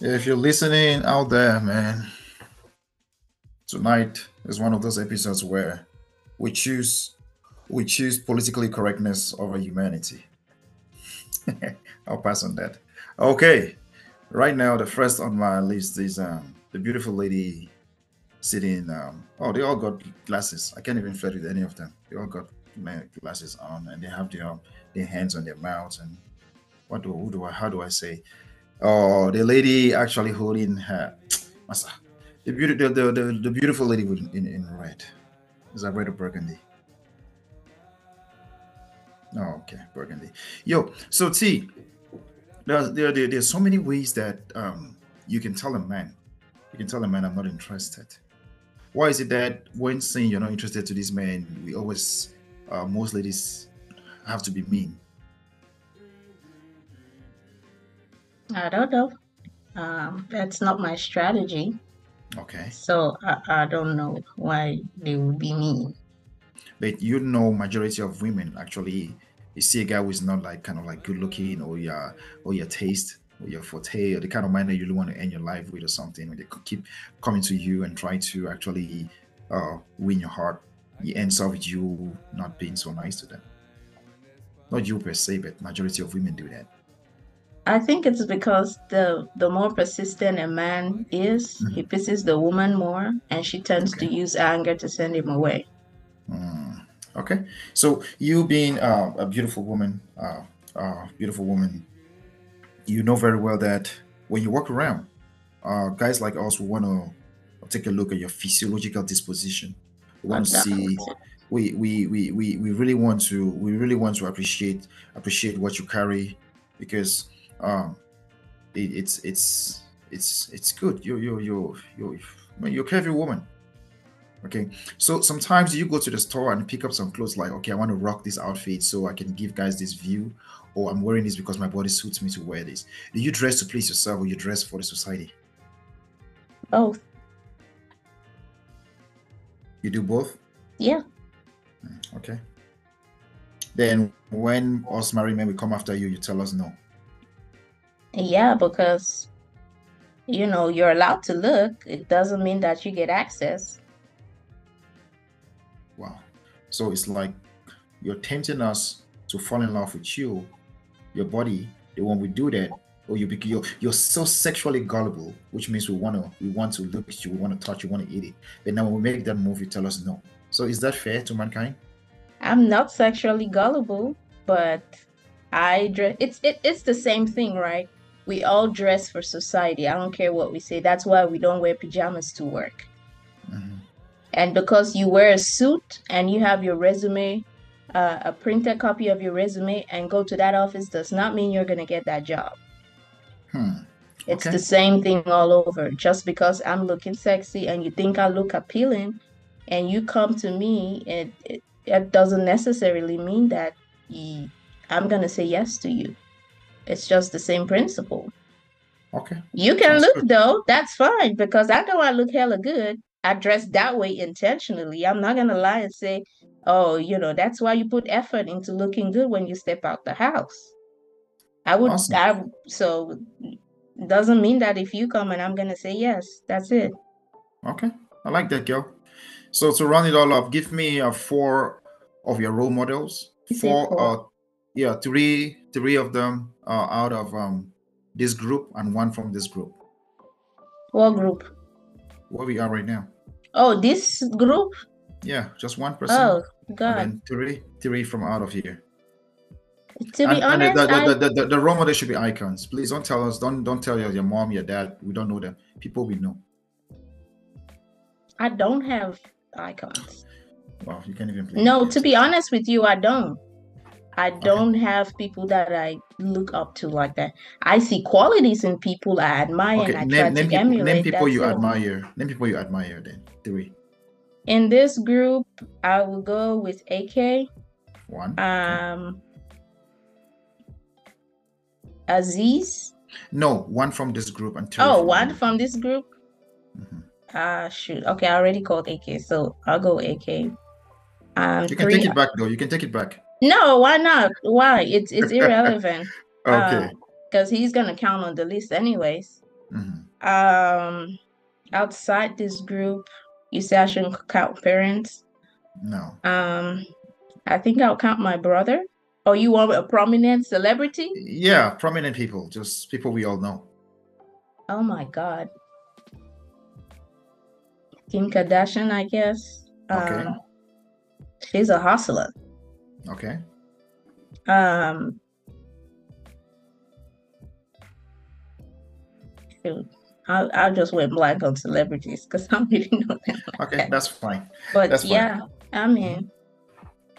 If you're listening out there, man, tonight is one of those episodes where we choose we choose politically correctness over humanity. I'll pass on that. Okay, right now the first on my list is um, the beautiful lady sitting. Um, oh, they all got glasses. I can't even flirt with any of them. They all got glasses on, and they have their their hands on their mouths. And what do who do I? How do I say? Oh, the lady actually holding her. Masa, the beauty, the, the, the, the beautiful lady with, in, in red. Is that red or burgundy? Oh, okay, burgundy. Yo, so T, there, there, there, there's so many ways that um, you can tell a man, you can tell a man I'm not interested. Why is it that when saying you're not interested to this man, we always, uh, most ladies have to be mean? I don't know. Um, that's not my strategy. Okay. So I, I don't know why they would be mean. But you know, majority of women actually, you see a guy who's not like kind of like good looking or your or your taste or your forte or the kind of man that you want to end your life with or something. When they keep coming to you and try to actually uh, win your heart, it ends up with you not being so nice to them. Not you per se, but majority of women do that. I think it's because the the more persistent a man is, mm-hmm. he pisses the woman more, and she tends okay. to use anger to send him away. Mm. Okay, so you being uh, a beautiful woman, uh, uh, beautiful woman, you know very well that when you walk around, uh, guys like us will want to take a look at your physiological disposition. We want to see. We, we, we, we, we really want to we really want to appreciate appreciate what you carry because um, it, it's it's it's it's good. You you you you you're a careful woman. Okay, so sometimes you go to the store and pick up some clothes like, okay, I want to rock this outfit so I can give guys this view, or I'm wearing this because my body suits me to wear this. Do you dress to please yourself or you dress for the society? Both. You do both? Yeah. Okay. Then when us married men will come after you, you tell us no. Yeah, because you know, you're allowed to look. It doesn't mean that you get access. Wow. So it's like you're tempting us to fall in love with you, your body. The when we do that, or you you're, you're so sexually gullible, which means we want to we want to look at you, we want to touch you, want to eat it. But now when we make that move, you tell us no. So is that fair to mankind? I'm not sexually gullible, but I. It's it, it's the same thing, right? We all dress for society. I don't care what we say. That's why we don't wear pajamas to work. Mm-hmm. And because you wear a suit and you have your resume, uh, a printed copy of your resume, and go to that office does not mean you're going to get that job. Hmm. It's okay. the same thing all over. Just because I'm looking sexy and you think I look appealing, and you come to me, it, it, it doesn't necessarily mean that I'm going to say yes to you. It's just the same principle. Okay. You can look good. though. That's fine because I know I look hella good. I dress that way intentionally. I'm not gonna lie and say, oh, you know, that's why you put effort into looking good when you step out the house. I would awesome. I so doesn't mean that if you come and I'm gonna say yes, that's it. Okay. I like that girl. So to run it all up, give me a four of your role models. Four, four. Uh, yeah, three three of them are out of um this group and one from this group. What group? Where we are right now. Oh, this group? Yeah, just one person. Oh God. And three three from out of here. To be and, honest, and the, the, the, the, the role model should be icons. Please don't tell us, don't don't tell your, your mom, your dad. We don't know them. People we know. I don't have icons. Well, you can't even. No, to be honest with you, I don't. I don't okay. have people that I look up to like that. I see qualities in people I admire okay. and I name, try name to people, emulate. Name people you it. admire. Name people you admire then. Three. In this group, I will go with AK. One. Um Aziz. No, one from this group and two. Oh, from one from this group? Mm-hmm. Ah, uh, shoot. Okay, I already called AK, so I'll go AK. Um, you can three, take it back though. You can take it back. No, why not? Why? It's it's irrelevant. okay. Because he's gonna count on the list anyways. Mm-hmm. Um, outside this group, you say I shouldn't count parents. No. Um, I think I'll count my brother. Oh, you want a prominent celebrity? Yeah, prominent people, just people we all know. Oh my God. Kim Kardashian, I guess. Okay. Um, she's a hustler. Okay. Um, shoot, I'll, I'll just went blank on celebrities because I don't really know them. like Okay, that. that's fine. But that's fine. yeah, I mean,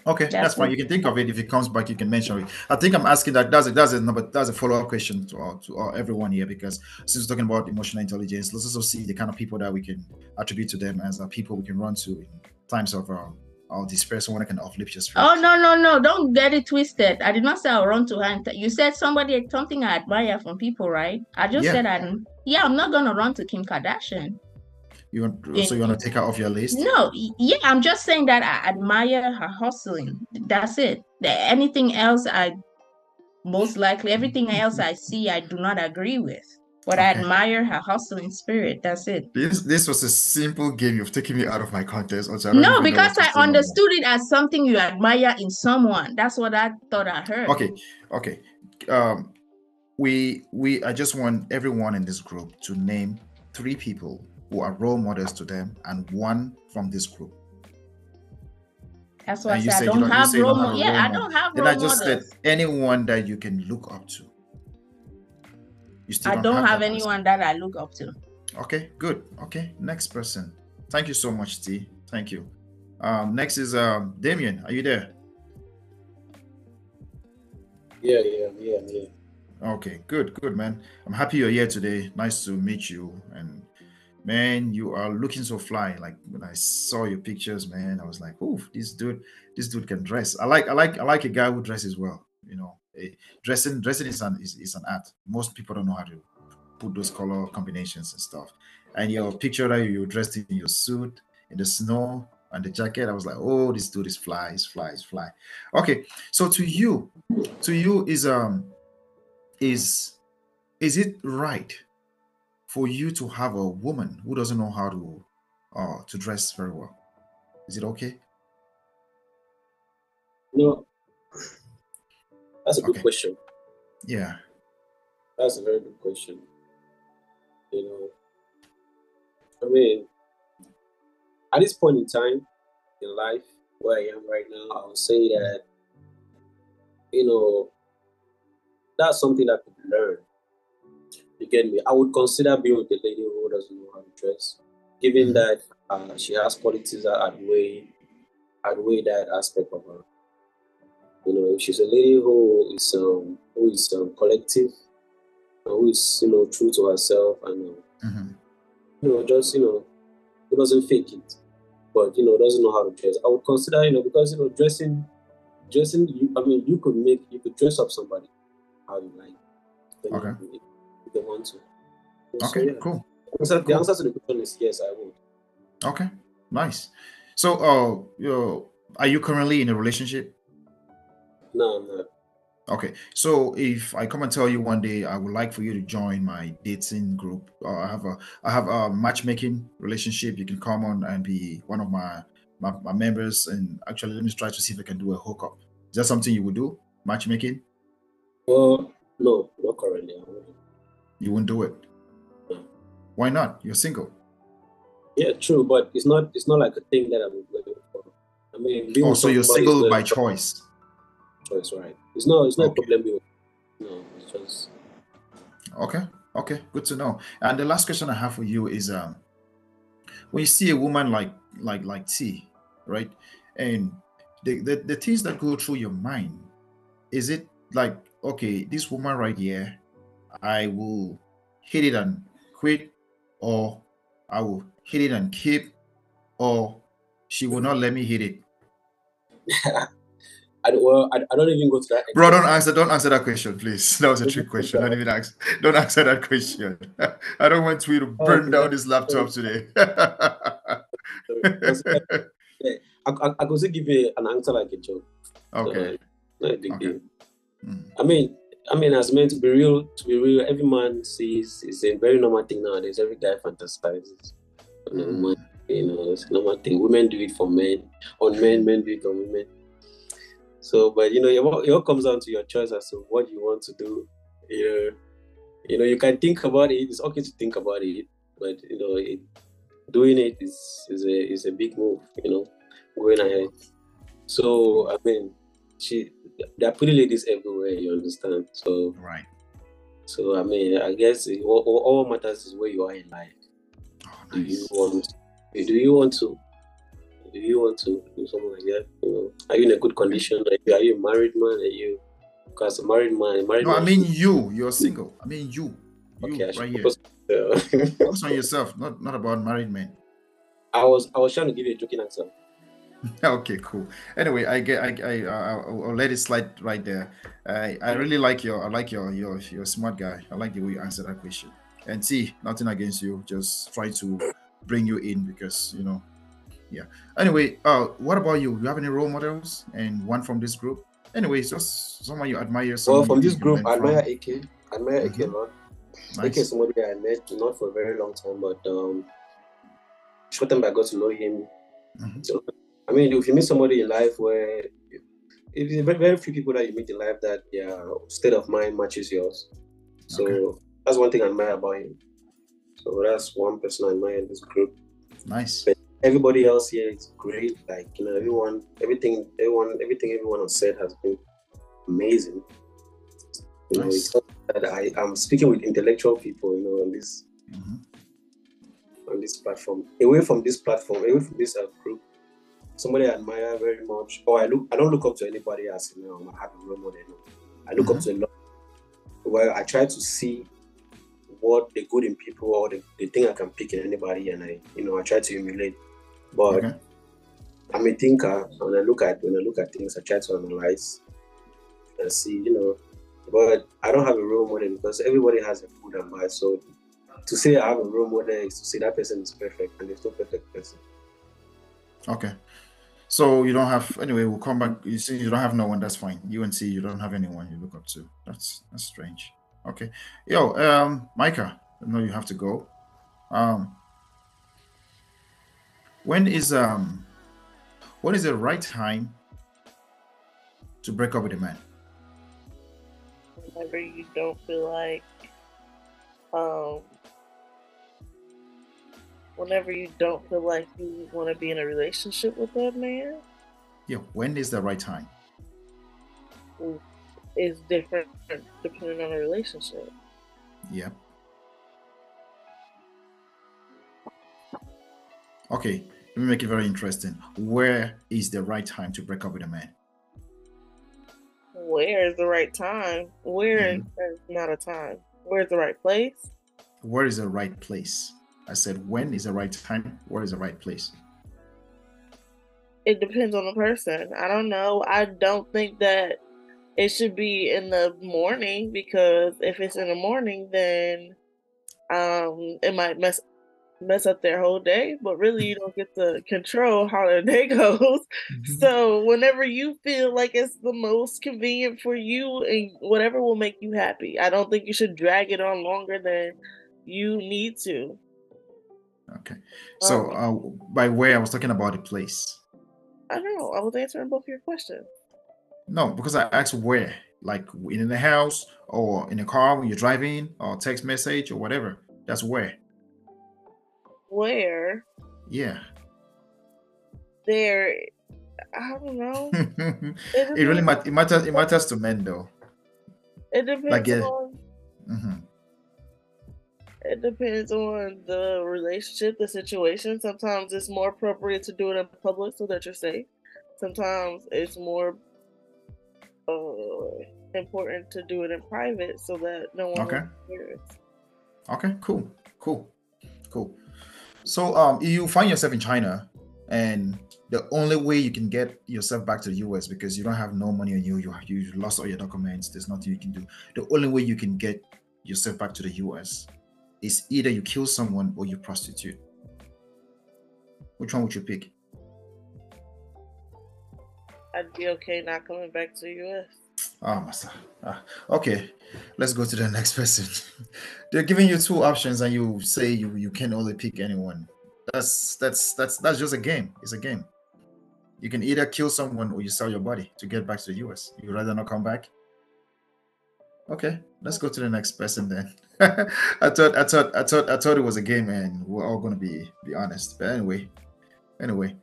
Okay, that's, That's fine. You can think of it if it comes back. You can mention it. I think I'm asking that. That's a that's a number. That's a follow up question to to everyone here because since we're talking about emotional intelligence, let's also see the kind of people that we can attribute to them as uh, people we can run to in times of uh, our despair. Someone that can uplift your spirit. oh no, no, no, don't get it twisted. I did not say I'll run to her. You said somebody something I admire from people, right? I just Yeah. said I. Yeah, I'm not gonna run to Kim Kardashian. You want so you want to take her off your list? No, yeah, I'm just saying that I admire her hustling. That's it. Anything else, I most likely everything else I see, I do not agree with. But I admire her hustling spirit. That's it. This this was a simple game. You've taken me out of my context. Also, No, because I say no more. understood it as something you admire in someone. That's what I thought I heard. Okay, okay. Um, we we I just want everyone in this group to name three people who are role models to them and one from this group. That's why I said I you don't don't- have role models. Yeah, I don't have Then I just models. said anyone that you can look up to. You still I don't have that person. anyone that I look up to. Okay, good. Okay, next person. Thank you so much, T. Thank you. Um, next is um Damien. Are you there? Yeah, yeah, yeah, yeah. Okay, good, good, man. I'm happy you're here today. Nice to meet you. And man, you are looking so fly. Like when I saw your pictures, man, I was like, "Oh, this dude, this dude can dress." I like, I like, I like a guy who dresses well. You know, dressing, dressing is an is, is an art. Most people don't know how to put those color combinations and stuff. And your picture that you dressed in your suit in the snow and the jacket, I was like, "Oh, this dude is fly, is fly, is fly." Okay, so to you, to you is um is is it right for you to have a woman who doesn't know how to uh to dress very well is it okay No, that's a good Okay. question. yeah That's a very good question. You know, I mean, at this point in time in life where I am right now, I would say that, you know, that's something that could be learned. You get me? I would consider being with a lady who doesn't know how to dress, given Mhm. that uh, she has qualities that outweigh, outweigh that aspect of her. You know, if she's a lady who is um, who is um, collective, who is you know true to herself, and uh, Mhm. you know just you know who doesn't fake it, but you know doesn't know how to dress. I would consider you know because you know dressing, dressing. You, I mean, you could make you could dress up somebody how you like. You Okay. If you want to. So, okay yeah. cool So answer- The Cool. answer to the question is yes, I would. okay nice so uh you know, are you currently in a relationship No, I'm not. okay so if i come and tell you one day i would like for you to join my dating group uh, i have a i have a matchmaking relationship you can come on and be one of my my, my members and actually let me try to see if i can do a hookup is that something you would do matchmaking Well, no, not currently. I wouldn't. you wouldn't do it No. why not you're single Yeah, true, but it's not. It's not like a thing that I'm looking for. I mean, oh so you're single by choice choice, right? It's not. It's not Okay. a problem. No, it's just. Okay, okay, good to know. And the last question I have for you is um when you see a woman like like like T, right? And the, the the things that go through your mind, is it like, okay, this woman right here, I will hit it and quit, or I will hit it and keep, or she will not let me hit it. I don't, well, I, I don't even go to that. Bro, don't answer, don't answer that question, please. That was a trick question. Don't even ask, don't answer that question. I don't want you to burn down this laptop today. I, I, I could still give you an answer like a joke. Okay. big Okay. Mm. I mean, I mean, as men to be real, to be real, every man sees it's a very normal thing nowadays. Every guy fantasizes. You know, Mm. you know, it's a normal thing. Women do it for men, on men, men do it on women. So, but you know, it all, it all comes down to your choice as to what you want to do. You know, you know, you can think about it. It's okay to think about it, but you know, it, doing it is is a is a big move. You know, going ahead. So, I mean, she there are pretty ladies everywhere. You understand? So, Right. so I mean, I guess it, all, all matters is where you are in life. Oh, Do you want? Do you want to? Do you want to do something like that? You know, are you in a good condition? Are you, are you a married man? Are you? Because a married man, a married No, I mean you. You're single. I mean you. You okay, right here. focus. uh, Focus on yourself, not not about married men. I was I was trying to give you a joking answer. okay, cool. Anyway, I get, I, I, I I'll, I'll let it slide right there. I, I really like your, I like your, your, your smart guy. I like the way you answer that question. And see, nothing against you. Just try to bring you in because you know, yeah. Anyway, uh, what about you? Do you have any role models and one from this group? Anyway, it's just someone you admire. Well, from this group, I admire from. AK. I admire AK a lot. AK is somebody I met not for a very long time, but um, short time I got to know him. Mhm. So, I mean, if you meet somebody in life where it is very, very few people that you meet in life that their state of mind matches yours. So Okay. that's one thing I admire about him. So that's one person I admire in this group. Nice. Everybody else here is great. Like you know, everyone, everything, everyone, everything everyone has said has been amazing. You know, Nice. it's not that I am speaking with intellectual people. You know, on this Mhm. on this platform. Away from this platform, away from this group, somebody I admire very much. Or I look, I don't look up to anybody as you know, I have a role model. I look up to a lot. Where I try to see what the good in people or the, the thing I can pick in anybody, and I, you know, I try to emulate. But Okay. I'm a thinker, and I look at when I look at things, I try to analyze and see, you know. But I don't have a role model because everybody has a good and bad. So to say I have a role model is to say that person is perfect, and there's no perfect person. Okay. So you don't have anyway. We'll come back. You see, you don't have no one. That's fine. UNC, you don't have anyone you look up to. That's that's strange. Okay. Yo, um, Micah. I know you have to go. Um, when is um, when is the right time to break up with a man? whenever you don't feel like um whenever you don't feel like you want to be in a relationship with that man Yeah. When is the right time? is different depending on the relationship Yeah. Okay. Let me make it very interesting. Where is the right time to break up with a man? where is the right time where Mhm. is not a time where's the right place where is the right place? I said, when is the right time? Where is the right place? it depends on the person i don't know i don't think that it should be in the morning because if it's in the morning then um it might mess mess up their whole day but really you don't get to control how their day goes Mm-hmm. so whenever you feel like it's the most convenient for you and whatever will make you happy i don't think you should drag it on longer than you need to Okay. So, uh, by where I was talking about the place. i don't know i was answering both your questions No, because I asked where, like in the house or in the car when you're driving or text message or whatever. That's where. Where Yeah. there i don't know it it, really mat- it matters. It matters to men though. it depends like, yeah. on hmm it depends on the relationship the situation sometimes it's more appropriate to do it in public so that you're safe sometimes it's more uh, important to do it in private so that no one Okay. Okay. Cool. Cool. Cool. So, um, you find yourself in China, and the only way you can get yourself back to the US because you don't have no money on you, you you lost all your documents. There's nothing you can do. The only way you can get yourself back to the US is either you kill someone or you prostitute. Which one would you pick? i'd be okay not coming back to the us Oh, master. Ah, okay, let's go to the next person. They're giving you two options, and you say you you can only pick anyone. That's that's that's that's just a game. It's a game. You can either kill someone or you sell your body to get back to the US. You rather not come back? Okay, let's go to the next person then. I thought I thought I thought I thought it was a game and we're all gonna be be honest. But anyway, anyway.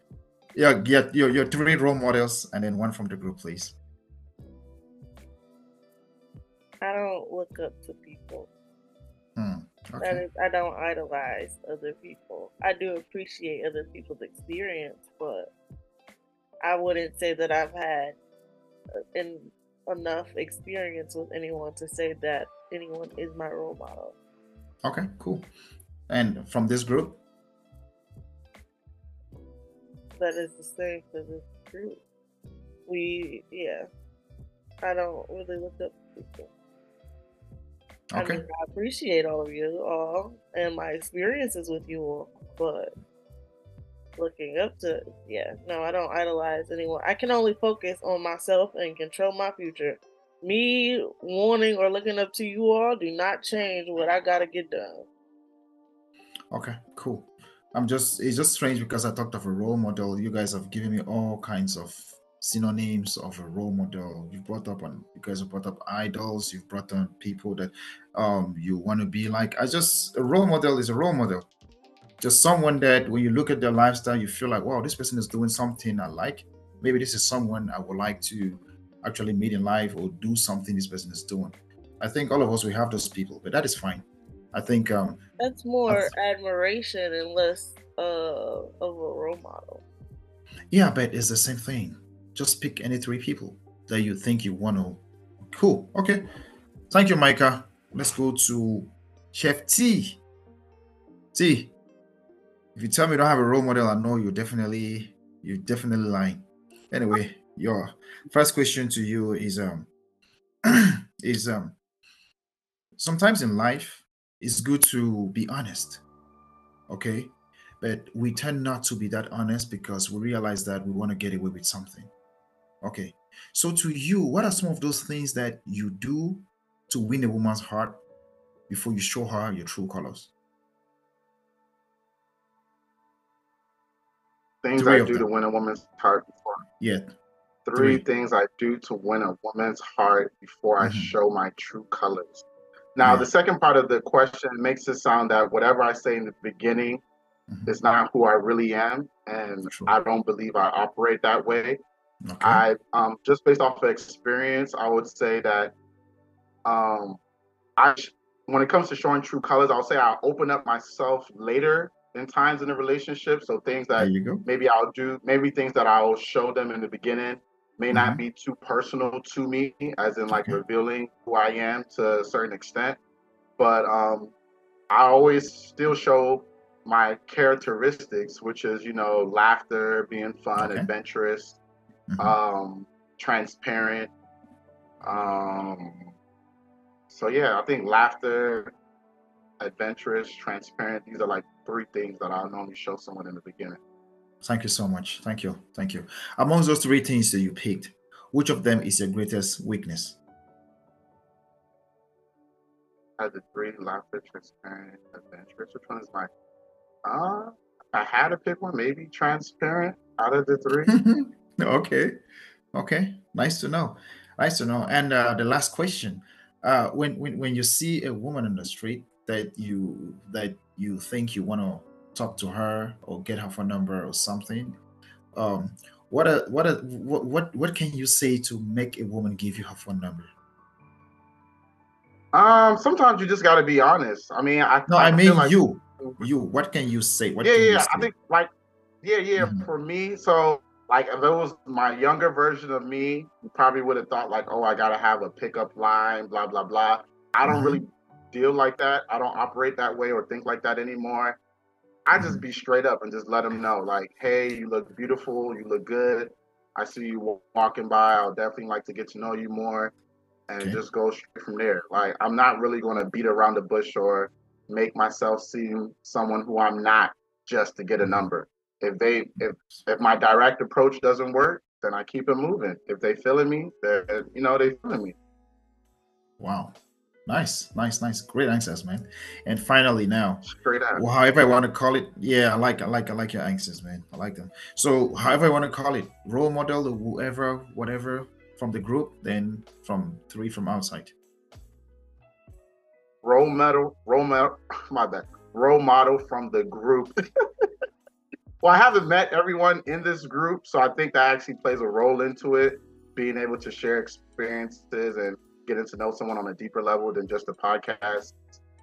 Yeah, get your your three role models and then one from the group, please. I don't look up to people. Hmm. Okay. is, I don't idolize other people. I do appreciate other people's experience, but I wouldn't say that I've had uh, en- enough experience with anyone to say that anyone is my role model. Okay, cool. And from this group? That is the same for this group. We, yeah, I don't really look up to people. I mean, I appreciate all of you all and my experiences with you all, but looking up to, yeah, no, I don't idolize anyone. I can only focus on myself and control my future. Me wanting or looking up to you all do not change what I gotta get done. Okay, cool. I'm just it's just strange because I talked of a role model. You guys have given me all kinds of synonyms of a role model. You've brought up on you guys have brought up idols, you've brought on people that um you want to be like. I just a role model is a role model. Just someone that when you look at their lifestyle, you feel like, wow, this person is doing something I like. Maybe this is someone I would like to actually meet in life or do something this person is doing. I think all of us we have those people, but that is fine. I think um That's more That's- admiration and less uh, of a role model. Yeah, but it's the same thing. Just pick any three people that you think you want to. Cool. Okay. Thank you, Micah. Let's go to Chef T. T. If you tell me you don't have a role model, I know you're definitely you're definitely lying. Anyway, your first question to you is um is um sometimes in life it's good to be honest. Okay but we tend not to be that honest because we realize that we want to get away with something. Okay. So to you, what are some of those things that you do to win a woman's heart before you show her your true colors? Things Three I do to win a woman's heart before. Yeah. Three Three. things I do to win a woman's heart before I Mhm. show my true colors. Now, Yeah. the second part of the question makes it sound that whatever I say in the beginning Mhm. is not who I really am, and True. I don't believe I operate that way. Okay. I um just based off of experience, I would say that um I when it comes to showing true colors, I'll say I'll open up myself later in times in a relationship. So things that maybe I'll do, maybe things that I'll show them in the beginning may Mhm. not be too personal to me, as in like Okay. revealing who I am to a certain extent. But um I always still show my characteristics, which is, you know, laughter, being fun, Okay. adventurous, Mhm. um, transparent. Um, so yeah, I think laughter, adventurous, transparent. These are like three things that I'll normally show someone in the beginning. Thank you so much. Thank you. Thank you. Amongst those three things that you picked, which of them is your greatest weakness? I had the three: laughter, transparent, adventurous. Which one is my? Uh, I had to pick one, maybe transparent out of the three. okay. Okay. Nice to know. Nice to know. And uh, the last question: uh, when when when you see a woman on the street that you that you think you want to talk to her or get her phone number or something, um, what a, what a, what what what can you say to make a woman give you her phone number? Um, sometimes you just got to be honest. I mean, I No, I feel mean like- you. You. What can you say? What yeah, yeah? I think like, yeah, yeah. Mhm. For me, so like, if it was my younger version of me, you probably would have thought like, oh, I gotta have a pickup line, blah blah blah. I don't Mhm. really deal like that. I don't operate that way or think like that anymore. I just be straight up and just let them know, like, hey, you look beautiful, you look good. I see you walking by. I'll definitely like to get to know you more, and Okay. just go straight from there. Like, I'm not really going to beat around the bush or make myself seem someone who I'm not just to get a Mhm. number. If they if if my direct approach doesn't work, then I keep it moving. If they feeling me, they're you know they feeling me. Wow. Nice, nice, nice. Great answers, man. And finally, now, straight out. Well, however I want to call it, yeah, I like, I like, I like your answers, man. I like them. So, however I want to call it, role model or whoever, whatever, from the group, then from three from outside. Role model, role model, my bad. Role model from the group. well, I haven't met everyone in this group, so I think that actually plays a role into it. Being able to share experiences and getting to know someone on a deeper level than just a podcast.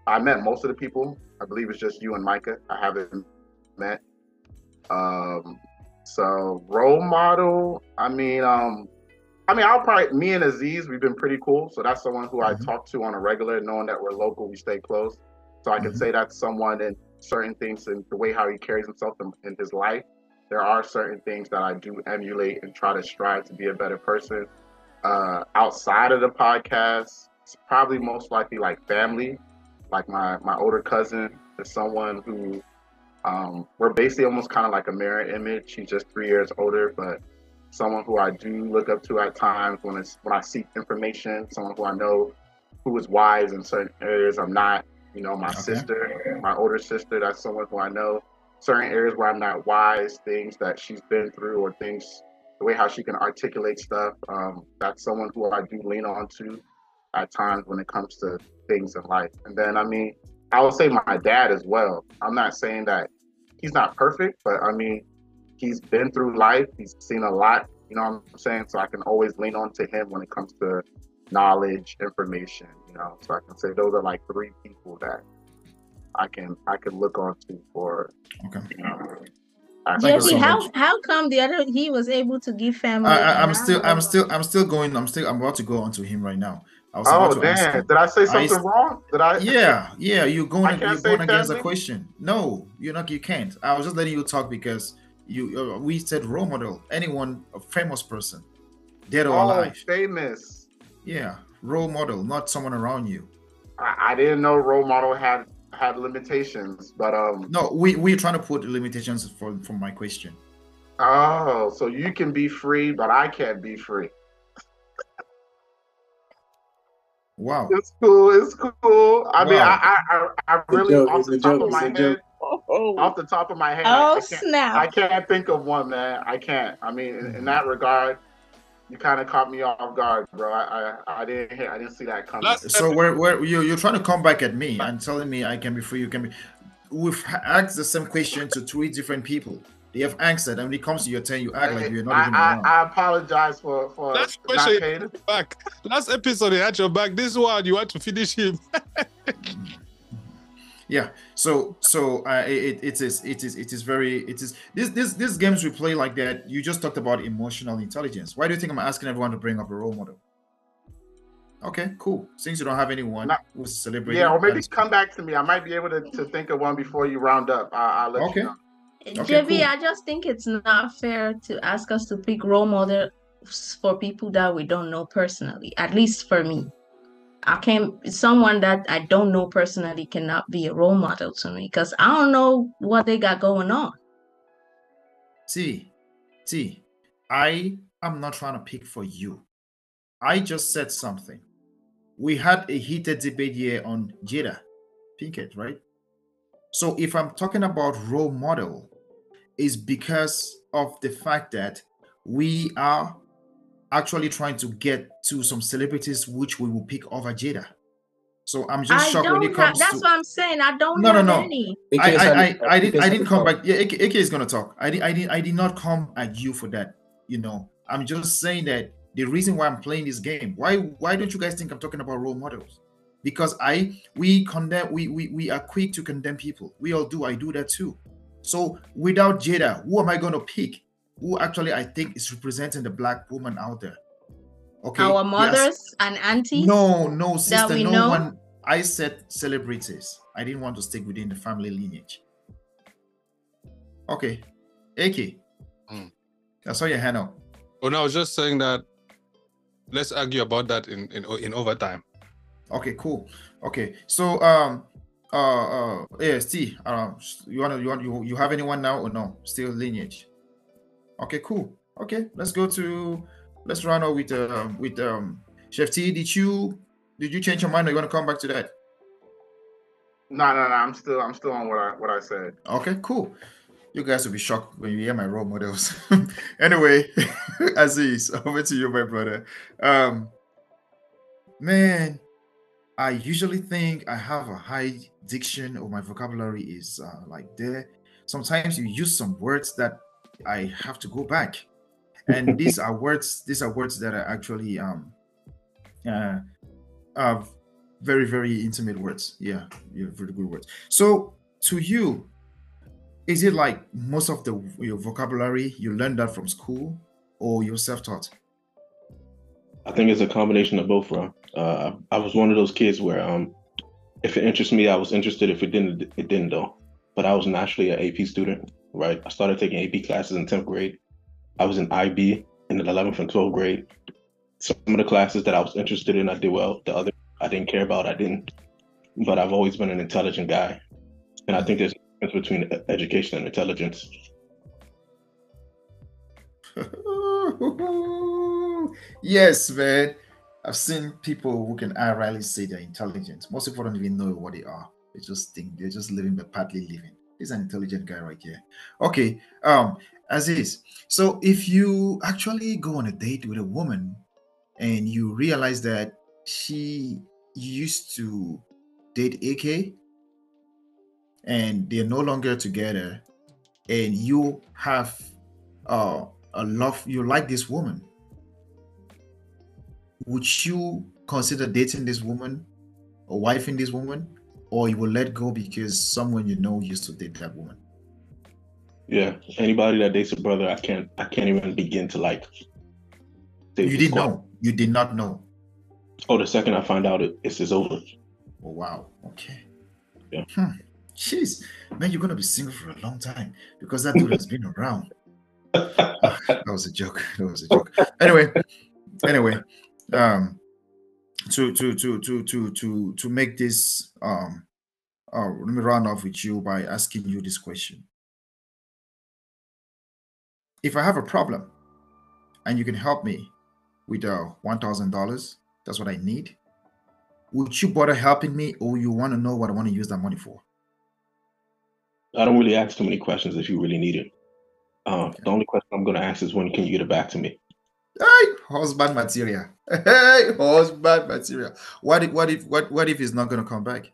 I met most of the people. I believe it's just you and Micah. I haven't met. Um, so role model. I mean, um, I mean, I'll probably me and Aziz. We've been pretty cool. So that's someone who mm-hmm. I talk to on a regular, knowing that we're local. We stay close. So I can mm-hmm. say that's someone in certain things and the way how he carries himself in, in his life. There are certain things that I do emulate and try to strive to be a better person uh, outside of the podcast, it's probably most likely like family. Like my my older cousin is someone who um, we're basically almost kind of like a mirror image. She's just three years older, but someone who I do look up to at times when it's when I seek information. Someone who I know who is wise in certain areas. I'm not. You know, my okay. sister, my older sister. That's someone who I know. Certain areas where I'm not wise, things that she's been through, or things the way how she can articulate stuff. Um, that's someone who I do lean on to at times when it comes to things in life. And then, I mean, I would say my dad as well. I'm not saying that he's not perfect, but I mean, he's been through life. He's seen a lot. You know what I'm saying? So I can always lean on to him when it comes to knowledge, information. You know, so I can say those are like three people that I can I can look on to for okay. you know, Jeffy, how how come the other he was able to give family? I, am still I'm still I'm still going. I'm still I'm about to go on to him right now. I was oh damn! Did I say something I, wrong? Did I? Yeah, yeah. You're going you're going against the question. No, you're not. You can't. I was just letting you talk because you uh, we said role model. Anyone, a famous person, dead or oh, alive. Famous. Yeah, role model, not someone around you. I, I didn't know role model had had limitations, but um. No, we we're trying to put limitations for for my question. Oh, so you can be free, but I can't be free. wow, it's cool. It's cool. I wow. mean, I I I really joke, off the top joke, of my head. Oh. Off the top of my head, oh I, I snap! I can't think of one, man. I can't. I mean, in, in that regard, you kind of caught me off guard, bro. I I, I didn't hear, I didn't see that coming. So where where you you're trying to come back at me and telling me I can be free, you can be. We've asked the same question to three different people. They have answered, and when it comes to your turn, you act like you're not I, even around. I, I apologize for for Last question back. Last episode, they had your back. This one, you want to finish him. yeah. So so uh, it, it is it is it is very it is this this these games we play like that you just talked about emotional intelligence. Why do you think i'm asking everyone to bring up a role model? Okay cool. Since you don't have anyone Not, who's celebrating yeah or maybe come back to me. I might be able to, to think of one before you round up. I, will let okay. you know okay, JV, cool. I just think it's not fair to ask us to pick role models for people that we don't know personally, at least for me. I can't someone that I don't know personally cannot be a role model to me because I don't know what they got going on. See, see, I am not trying to pick for you. I just said something. We had a heated debate here on Jada Pinkett, right? So if I'm talking about role model, is because of the fact that we are actually trying to get to some celebrities which we will pick over Jada. So I'm just I shocked when it comes have, That's to, what I'm saying. I don't no, no, no. Any. I, I, I, I, didn't I didn't come back. Yeah, AK, AK is gonna talk. I did I did I did not come at you for that. You know, I'm just saying that the reason why I'm playing this game. Why why don't you guys think I'm talking about role models? Because I we condemn we we, we are quick to condemn people. We all do. I do that too. So without Jada, who am I gonna pick? Who actually I think is representing the black woman out there. Okay. Our mothers yes. and aunties. No, no, sister. no know? one. I said celebrities. I didn't want to stick within the family lineage. Okay. AK. Mm. I saw your hand up. Oh no, I was just saying that let's argue about that in in, in overtime. Okay, cool. Okay. So um uh uh AST, uh you wanna you want you you have anyone now or no? Still lineage. Okay, cool. Okay, let's go to let's run out with uh, with um Chef T. Did you did you change your mind or you want to come back to that? No, no, no. I'm still I'm still on what I what I said. Okay, cool. You guys will be shocked when you hear my role models. anyway, Aziz, over to you, my brother. Um, man, I usually think I have a high diction or my vocabulary is uh, like there. Sometimes you use some words that I have to go back, and these are words. These are words that are actually um, uh, uh, very very intimate words. Yeah, yeah, very good words. So to you, is it like most of the your vocabulary you learned that from school or you're self-taught? I think it's a combination of both, bro. Uh, I was one of those kids where um, if it interests me, I was interested. If it didn't, it didn't though. But I was naturally an AP student, right? I started taking AP classes in 10th grade. I was in IB in the 11th and 12th grade. Some of the classes that I was interested in, I did well. The other I didn't care about, I didn't. But I've always been an intelligent guy. And I think there's a difference between education and intelligence. yes, man. I've seen people who can rarely say they're intelligent. Most people don't even know what they are. They just think they're just living but partly living. He's an intelligent guy right here. Okay. Um, Aziz. So if you actually go on a date with a woman and you realize that she used to date AK and they're no longer together and you have uh, a love you like this woman would you consider dating this woman or wifing this woman or you will let go because someone you know used to date that woman. Yeah anybody that dates a brother i can't i can't even begin to like you didn't know. You did not know. Oh the second i find out it, it's, it's over. Oh wow. Okay. Yeah. Hmm. jeez. Man you're gonna be single for a long time because that dude has been around. That was a joke. That was a joke. Anyway. Anyway. Um to to to to to to to make this um uh, let me run off with you by asking you this question. If i have a problem and you can help me with uh one thousand dollars that's what i need would you bother helping me or you want to know what i want to use that money for? I don't really ask too many questions if you really need it. Uh, okay. the only question i'm going to ask is when can you get it back to me? Hey, husband material. Hey, husband material. What if what if what what if he's not gonna come back?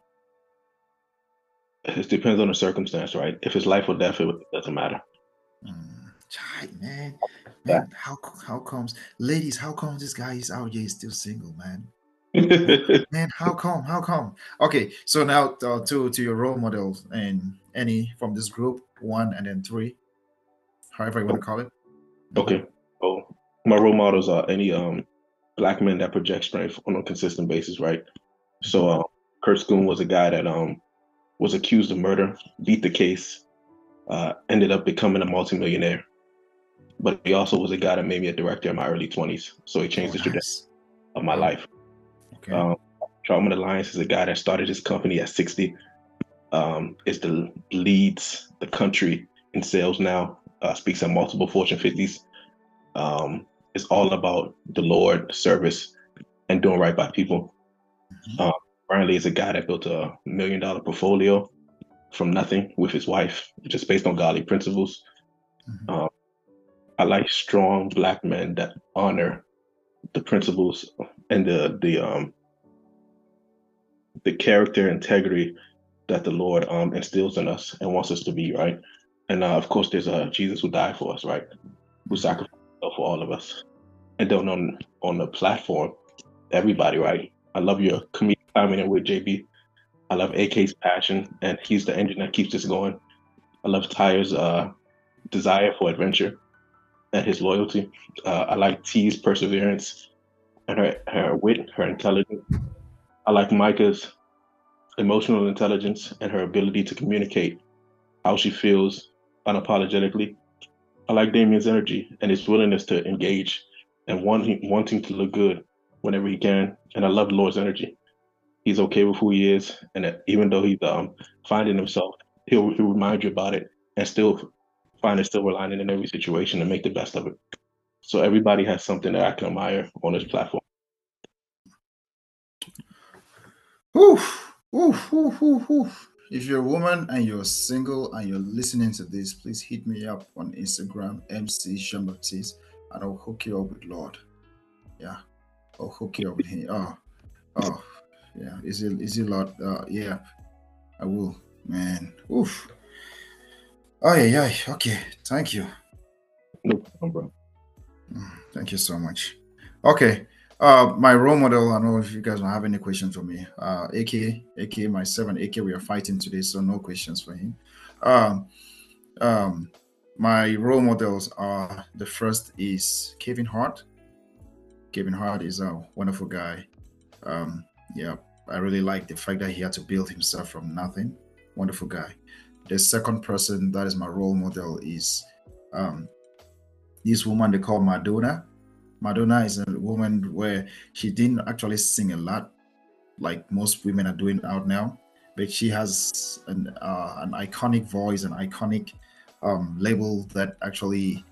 It depends on the circumstance, right? If it's life or death, it doesn't matter. Mm, child, man. Man, how how comes ladies, how come this guy is out here still single, man? man, how come? How come? Okay, so now uh, to to your role models and any from this group, one and then three, however you want to call it. Okay. My role models are any um black men that project strength on a consistent basis, right? So uh, Kurt Schoon was a guy that um was accused of murder, beat the case, uh, ended up becoming a multimillionaire. But he also was a guy that made me a director in my early 20s. So he changed oh, the trajectory of my life. Okay. Um, Charlamagne Alliance is a guy that started his company at 60. Um, is the leads the country in sales now. Uh, speaks at multiple Fortune 50s. Um, is all about the Lord, service, and doing right by people. Mm-hmm. Um, Brian Lee is a guy that built a million dollar portfolio from nothing with his wife, just based on godly principles. Mm-hmm. Um, I like strong black men that honor the principles and the the um the character integrity that the Lord um instills in us and wants us to be right. And uh, of course, there's a uh, Jesus who died for us, right? Who sacrificed for all of us and then on on the platform, everybody, right? I love your comedic timing with JB. I love AK's passion, and he's the engine that keeps this going. I love Tyre's uh, desire for adventure and his loyalty. Uh, I like T's perseverance and her, her wit, her intelligence. I like Micah's emotional intelligence and her ability to communicate how she feels unapologetically. I like Damien's energy and his willingness to engage and wanting wanting to look good whenever he can. And I love Lord's energy. He's okay with who he is, and even though he's um, finding himself, he'll, he'll remind you about it and still find a silver lining in every situation and make the best of it. So everybody has something that I can admire on this platform. Oof, oof, oof, oof, oof. If you're a woman and you're single and you're listening to this, please hit me up on Instagram, MC Jean Baptiste, and I'll hook you up with Lord. Yeah, I'll hook you up with him. Oh, oh, yeah. Is it is it Lord? Uh, yeah, I will, man. Oof. Oh yeah, yeah. Okay, thank you. No problem. Mm, Thank you so much. Okay. Uh, my role model. I don't know if you guys don't have any questions for me. Uh, AK, AK, my seven AK. We are fighting today, so no questions for him. Um, um, my role models are the first is Kevin Hart. Kevin Hart is a wonderful guy. Um, yeah, I really like the fact that he had to build himself from nothing. Wonderful guy. The second person that is my role model is um, this woman they call Madonna. Madonna is a woman where she didn't actually sing a lot, like most women are doing out now, but she has an uh, an iconic voice, an iconic um, label that actually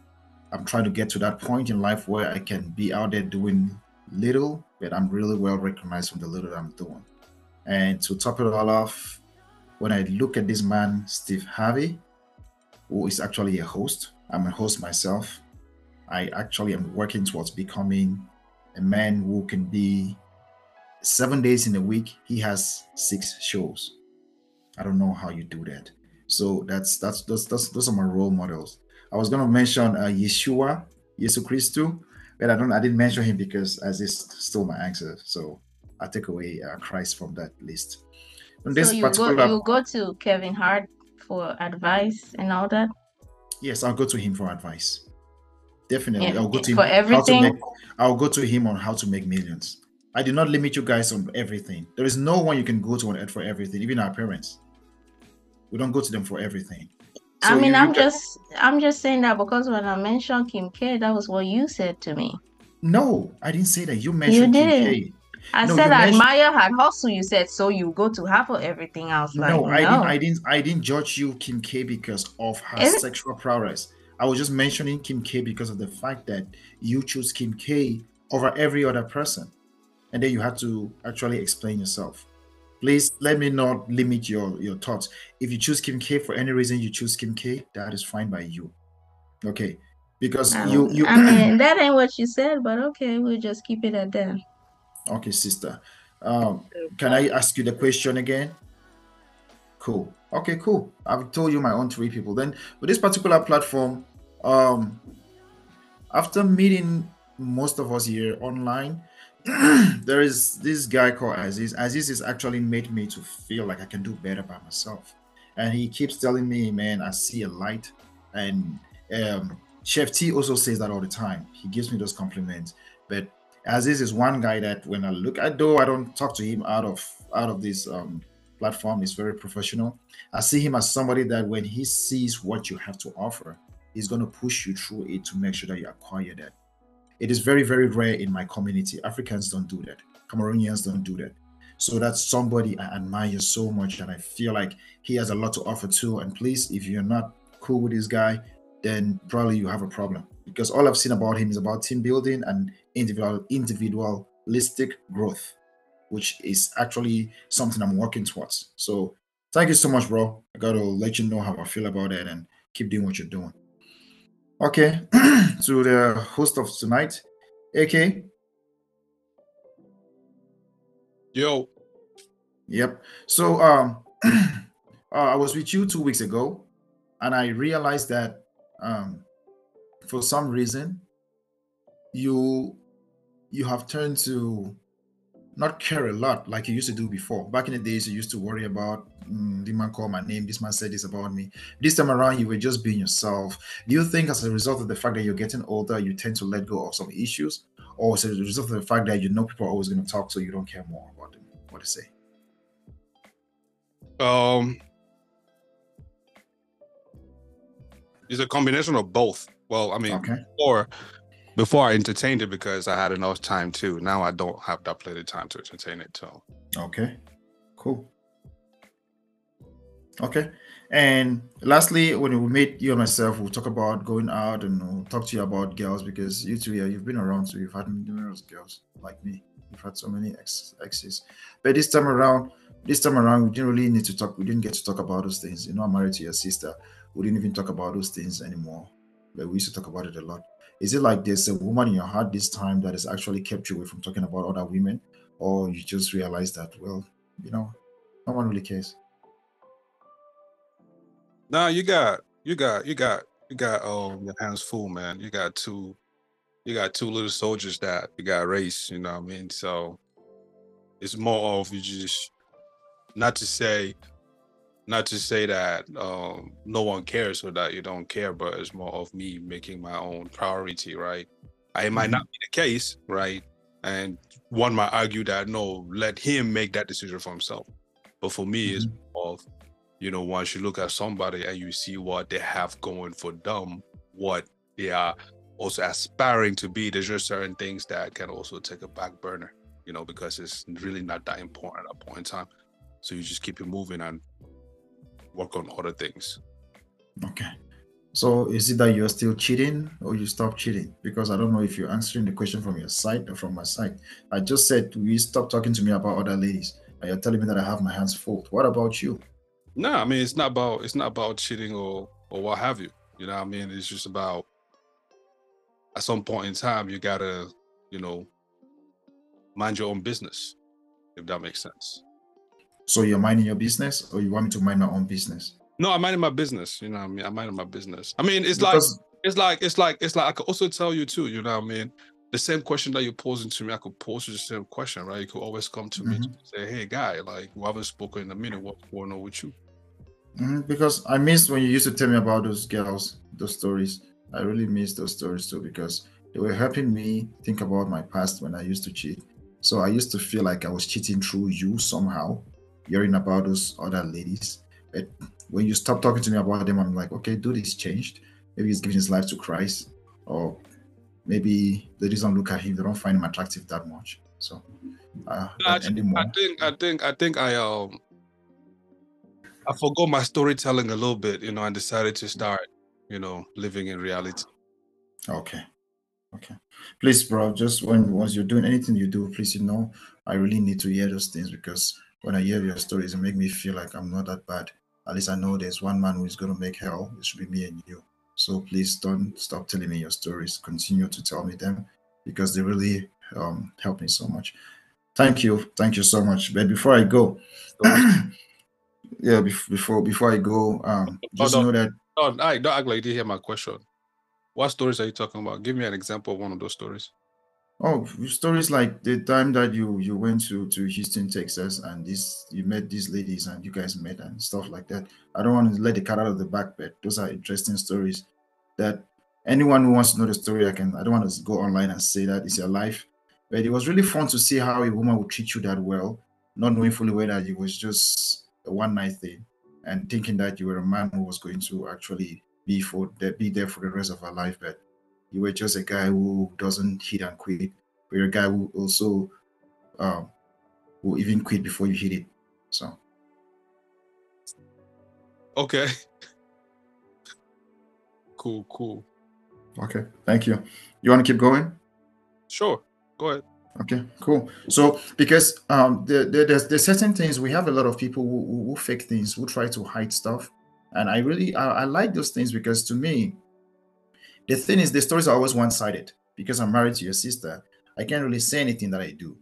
I'm trying to get to that point in life where I can be out there doing little, but I'm really well recognized from the little I'm doing. And to top it all off, when I look at this man, Steve Harvey, who is actually a host, I'm a host myself. I actually am working towards becoming a man who can be seven days in a week. He has six shows. I don't know how you do that. So that's that's those those, those are my role models. I was gonna mention uh, Yeshua, Yesu Christu, but I don't I didn't mention him because as this stole my answer. So I take away uh, Christ from that list. On this so you go you go to Kevin Hart for advice and all that. yes, I'll go to him for advice. Definitely, Yeah, I'll go to him for everything? make. I'll go to him on how to make millions. I do not limit you guys on everything. There is no one you can go to on earth for everything. Even our parents, we don't go to them for everything. I mean, you I'm just I'm just saying that because when I mentioned Kim K, that was what you said to me. no. I didn't say that. You mentioned Kim did. K. I No, said you I mentioned- admire her hustle. You said so you go to her for everything else. Like, no, no, I didn't. I didn't. I didn't judge you, Kim K, because of her Is sexual prowess. I was just mentioning Kim K because of the fact that you choose Kim K over every other person, and then you had to actually explain yourself. Please let me not limit your your thoughts. If you choose Kim K for any reason, you choose Kim K. That is fine by you. Okay, because I, you you. I mean, that ain't what you said, but okay, we'll just keep it at that. okay, sister. Um, can I ask you the question again? Cool. Okay, cool. I've told you my own three people. Then with this particular platform, um, after meeting most of us here online, there is this guy called Aziz. Aziz has actually made me to feel like I can do better by myself. And he keeps telling me, man, I see a light. And um, Chef T also says that all the time. He gives me those compliments. But Aziz is one guy that when I look at though I don't talk to him out of out of this um platform, is very professional. I see him as somebody that when he sees what you have to offer, he's going to push you through it to make sure that you acquire that. It is very, very rare in my community. Africans don't do that. Cameroonians don't do that. So that's somebody I admire so much, and I feel like he has a lot to offer too. And please, if you're not cool with this guy, then probably you have a problem because all I've seen about him is about team building and individual individualistic growth, which is actually something I'm working towards. So thank you so much, bro. I gotta let you know how I feel about it and keep doing what you're doing. Okay, to the host of tonight, AK. Yo, Yep. So um uh, I was with you two weeks ago, and I realized that um for some reason you you have turned to not care a lot like you used to do before. Back in the days, you used to worry about mm, this man called my name, this man said this about me. This time around, you were just being yourself. Do you think, as a result of the fact that you're getting older, you tend to let go of some issues, or is it a result of the fact that you know people are always going to talk, so you don't care more about them, what they say? um, it's a combination of both. Well, I mean, Okay. before before I entertained it because I had enough time too. Now I don't have that plenty of time to entertain it. So Okay. Cool. Okay. And lastly, when we meet you and myself, we'll talk about going out and we'll talk to you about girls because you two, yeah, you've been around, so you've had numerous girls like me. You've had so many ex- exes. But this time around, this time around, we didn't really need to talk. We didn't get to talk about those things. You know, I'm married to your sister. We didn't even talk about those things anymore. But we used to talk about it a lot. Is it like there's a woman in your heart this time that has actually kept you away from talking about other women? Or you just realize that, well, you know, no one really cares? Nah, you got you got you got you got um your hands full, man. You got two you got two little soldiers that you got race, you know what I mean? So it's more of you just not to say not to say that um no one cares or that you don't care, but it's more of me making my own priority, right? I might not be the case, right? And one might argue that no, let him make that decision for himself. But for me, it's more of you know, once you look at somebody and you see what they have going for them, what they are also aspiring to be, there's just certain things that can also take a back burner, you know, because it's really not that important at a point in time. So you just keep it moving and work on other things. Okay. So is it that you're still cheating or you stop cheating? Because I don't know if you're answering the question from your side or from my side. I just said we stop talking to me about other ladies, and you're telling me that I have my hands full. What about you? No, I mean it's not about it's not about cheating or or what have you. You know what I mean? It's just about at some point in time you gotta, you know, mind your own business, if that makes sense. So you're minding your business, or you want me to mind my own business? No, I'm minding my business. You know what I mean? I'm minding my business. I mean, it's like it's like it's like it's like I could also tell you too, you know what I mean? The same question that you're posing to me, I could pose you the same question, right? You could always come to me to say, Hey guy, like we haven't spoken in a minute, what's going on with you? Mhm, because I missed when you used to tell me about those girls, those stories. I really miss those stories too because they were helping me think about my past when I used to cheat. So I used to feel like I was cheating through you somehow, hearing about those other ladies. But when you stop talking to me about them, I'm like, okay, dude is changed. Maybe he's giving his life to Christ, or maybe they just don't look at him, they don't find him attractive that much. So uh, anymore. I think I think I think I um I forgot my storytelling a little bit, you know, I decided to start, you know, living in reality. Okay. Okay. Please, bro, just when once you're doing anything you do, please, you know, I really need to hear those things because when I hear your stories, it make me feel like I'm not that bad. At least I know there's one man who is gonna make hell. It should be me and you. So please don't stop telling me your stories. Continue to tell me them because they really um, help me so much. Thank you. Thank you so much. But before I go, yeah, before before I go, um, just Hold know that Don't, I don't act like you didn't hear my question. What stories are you talking about? Give me an example of one of those stories. Oh, stories like the time that you you went to to Houston, Texas, and this you met these ladies and you guys met and stuff like that. I don't want to let the cat out of the back, but those are interesting stories that anyone who wants to know the story, I can. I don't want to go online and say that it's your life, but it was really fun to see how a woman would treat you that well, not knowing fully well that it was just a one night thing, and thinking that you were a man who was going to actually be for that be there for the rest of her life, but you were just a guy who doesn't hit and quit. But you're a guy who also um, will even quit before you hit it. So Okay. cool, cool. okay, thank you. You want to keep going? Sure. Go ahead. Okay, cool. So because um, there, there, there's there's certain things we have a lot of people who, who, who fake things, who try to hide stuff, and I really I, I like those things because to me, the thing is the stories are always one sided. Because I'm married to your sister, I can't really say anything that I do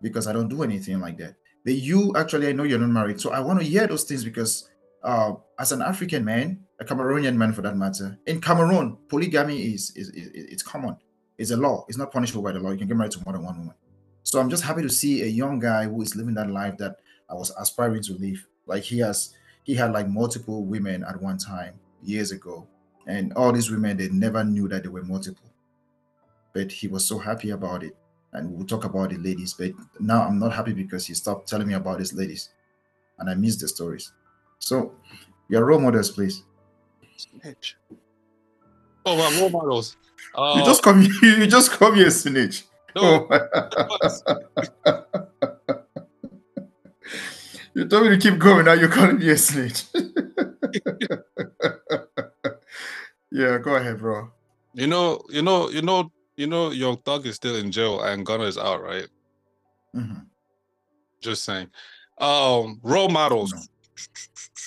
because I don't do anything like that. But you actually, I know you're not married, so I want to hear those things because uh, as an African man, a Cameroonian man for that matter, in Cameroon, polygamy is is, is it's common. It's a law. It's not punishable by the law. You can get married to more than one woman. So I'm just happy to see a young guy who is living that life that I was aspiring to live. Like he has, he had like multiple women at one time years ago, and all these women they never knew that they were multiple. But he was so happy about it, and we'll talk about the ladies. But now I'm not happy because he stopped telling me about his ladies, and I miss the stories. So, your role models, please. Snitch. Oh, my role models. Uh, you just come, you just come here, snitch. no, Oh. you told me to keep going. Now you're calling me a snitch. yeah, go ahead, bro. You know, you know, you know, you know, Young Thug is still in jail and Gunna is out, right? Mhm. Just saying. Um, role models.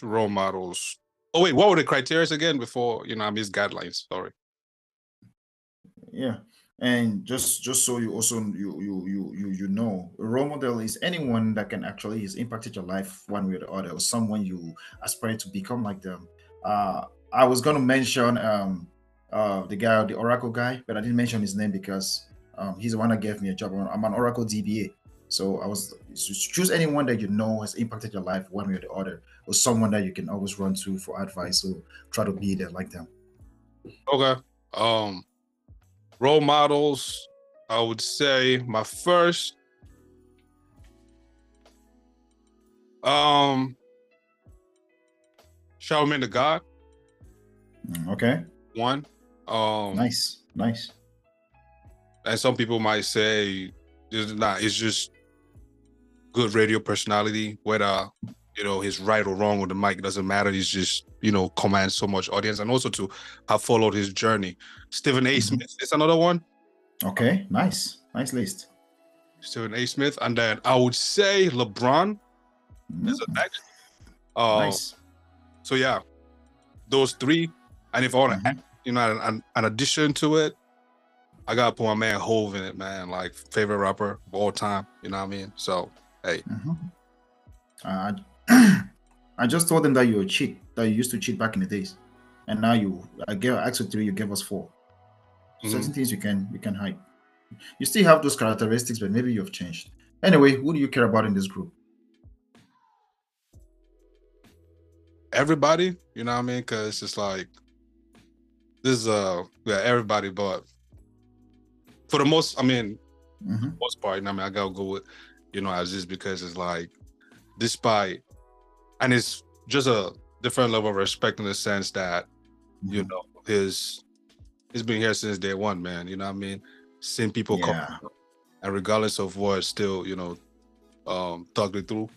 Role models. Oh wait, what were the criteria again before you know I missed guidelines? Sorry. Yeah, and just just so you also you you you you you know, a role model is anyone that can actually has impacted your life one way or the other, or someone you aspire to become like them. Uh, I was gonna mention um uh the guy, the Oracle guy, but I didn't mention his name because um he's the one that gave me a job. I'm an Oracle DBA, so I was choose anyone that you know has impacted your life one way or the other, or someone that you can always run to for advice. or try to be there like them. Okay. Um role models, I would say my first um Charlemagne the God, Mm, Okay, one. Um nice, nice. and some people might say it's not it's just good radio personality whether you know he's right or wrong with the mic doesn't matter he's just you know commands so much audience and also to have followed his journey stephen a Mhm. smith is another one Okay, nice, nice list. stephen a smith and then i would say lebron is the Mm, next uh, Nice. so yeah those three and if i want to Mhm. you know an, an addition to it i gotta put my man hove in it man like favorite rapper of all time you know what i mean so hey Mhm. Uh, I just told them that you're a cheat, that you used to cheat back in the days, and now you, I gave I asked you three, you gave us 4 Mhm. Certain things you can you can hide. You still have those characteristics, but maybe you've changed. Anyway, who do you care about in this group? everybody, you know what I mean? Because it's just like this is uh yeah everybody, but for the most, I mean, Mhm. most part, you know I mean, I gotta go with you know I just because it's like despite and it's just a different level of respect in the sense that you Mhm. know his he's been here since day one, man. You know what I mean? Seeing people Yeah. come and regardless of what, still you know um thugging through,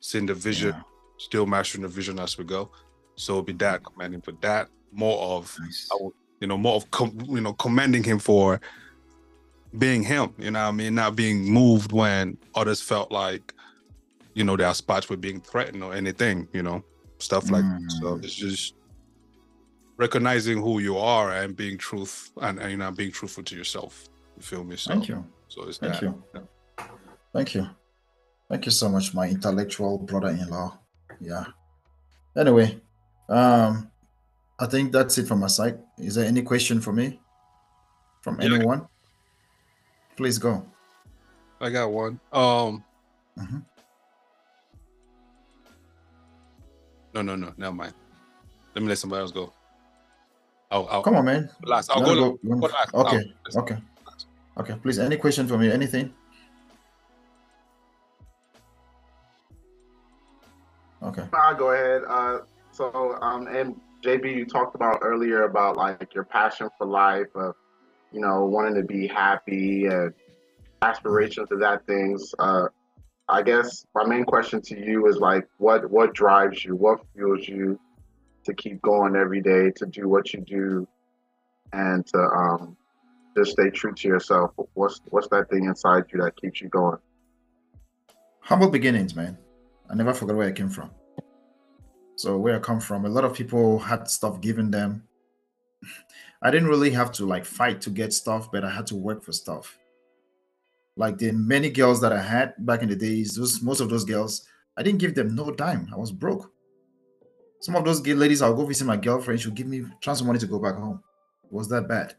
seeing the vision Yeah, still mastering the vision as we go. So it'll be that commanding for that. More of nice. You know, more of com- you know, commending him for being him, you know I mean, not being moved when others felt like, you know, their spots were being threatened or anything, you know, stuff like that. So Mm. it's just recognizing who you are and being truth and, and you know being truthful to yourself. You feel me? So Thank you. so it's Thank that. you. Thank you. Thank you so much, my intellectual brother-in-law. Yeah. Anyway, um, I think that's it from my side. Is there any question for me from Yeah. anyone? Please go. I got one. Um Mhm. no no no, never mind. Let me let somebody else go. I'll, I'll Come on, man. last. I'll You go, wanna last. you Go last. I'll- Okay. Okay. Okay. Please, any question for me? Anything? Okay. I'll go ahead. Uh, so, um, and JB, you talked about earlier about like your passion for life, of you know, wanting to be happy and aspirations to that things. Uh, I guess my main question to you is like, what what drives you? What fuels you to keep going every day to do what you do, and to um, just stay true to yourself? What's what's that thing inside you that keeps you going? humble beginnings, man. I never forget where I came from. So where I come from, a lot of people had stuff given them. I didn't really have to like fight to get stuff, but I had to work for stuff. Like the many girls that I had back in the days, those most of those girls, I didn't give them no dime. I was broke. Some of those gay ladies, I'll go visit my girlfriend. She'll give me transfer money to go back home. It was that bad.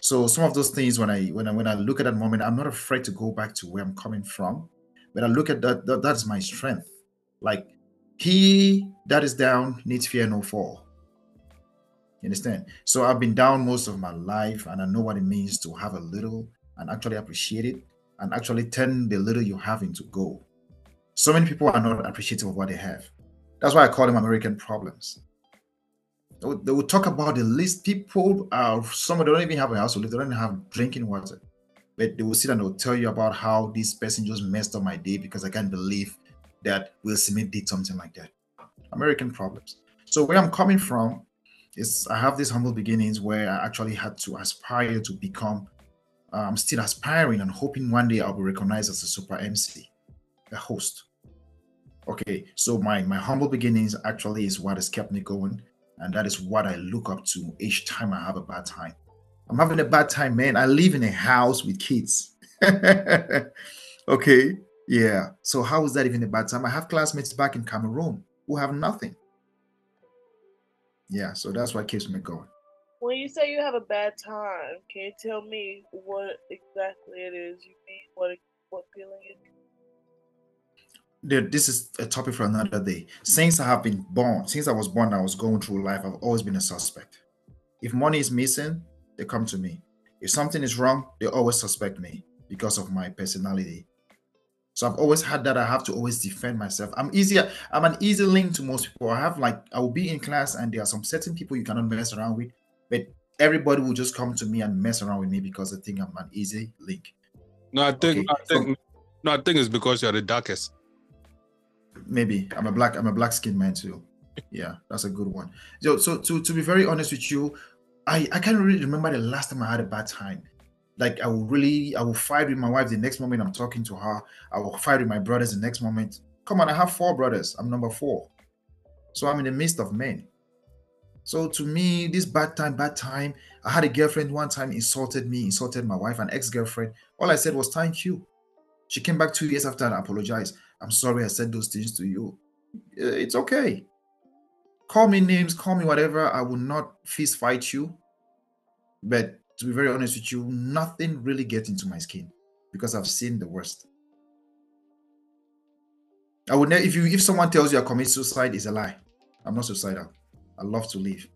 So some of those things, when I when I when I look at that moment, I'm not afraid to go back to where I'm coming from but I look at that, that that's my strength. Like he that is down needs fear no fall. You understand? So I've been down most of my life and I know what it means to have a little and actually appreciate it and actually turn the little you have into gold. So many people are not appreciative of what they have. That's why I call them American problems. They will, they will talk about the least people uh, are some of them don't even have a house to live, they don't have drinking water but they will sit and they'll tell you about how this person just messed up my day because I can't believe that Will Smith did something like that. American problems. So where I'm coming from is I have these humble beginnings where I actually had to aspire to become. Uh, I'm still aspiring and hoping one day I'll be recognized as a super MC, a host. Okay, so my my humble beginnings actually is what has kept me going, and that is what I look up to each time I have a bad time. I'm having a bad time, man. I live in a house with kids. okay, yeah. So how is that even a bad time? I have classmates back in Cameroon who have nothing. Yeah, so that's what keeps me going. When you say you have a bad time, can you tell me what exactly it is you mean? What what feeling it is? This is a topic for another day. Since I have been born, since I was born, I was going through life. I've always been a suspect. If money is missing, they come to me. If something is wrong, they always suspect me because of my personality. So I've always had that. I have to always defend myself. I'm easier. I'm an easy link to most people. I have like I will be in class and there are some certain people you cannot mess around with, but everybody will just come to me and mess around with me because they think I'm an easy link. No, I think okay. I think so, no, I think it's because you're the darkest. Maybe I'm a black I'm a black skinned man too. Yeah, that's a good one. So so to to be very honest with you, I I can't really remember the last time I had a bad time like I will really, I will fight with my wife the next moment I'm talking to her. I will fight with my brothers the next moment. Come on, I have four brothers. I'm number four. So I'm in the midst of men. So to me, this bad time, bad time. I had a girlfriend one time insulted me, insulted my wife, an ex-girlfriend. All I said was thank you. She came back two years after and apologized. I'm sorry I said those things to you. Uh, it's okay. Call me names, call me whatever. I will not fist fight you. But to be very honest with you, nothing really gets into my skin because I've seen the worst. I would never if you if someone tells you I commit suicide is a lie. I'm not suicidal. I love to live.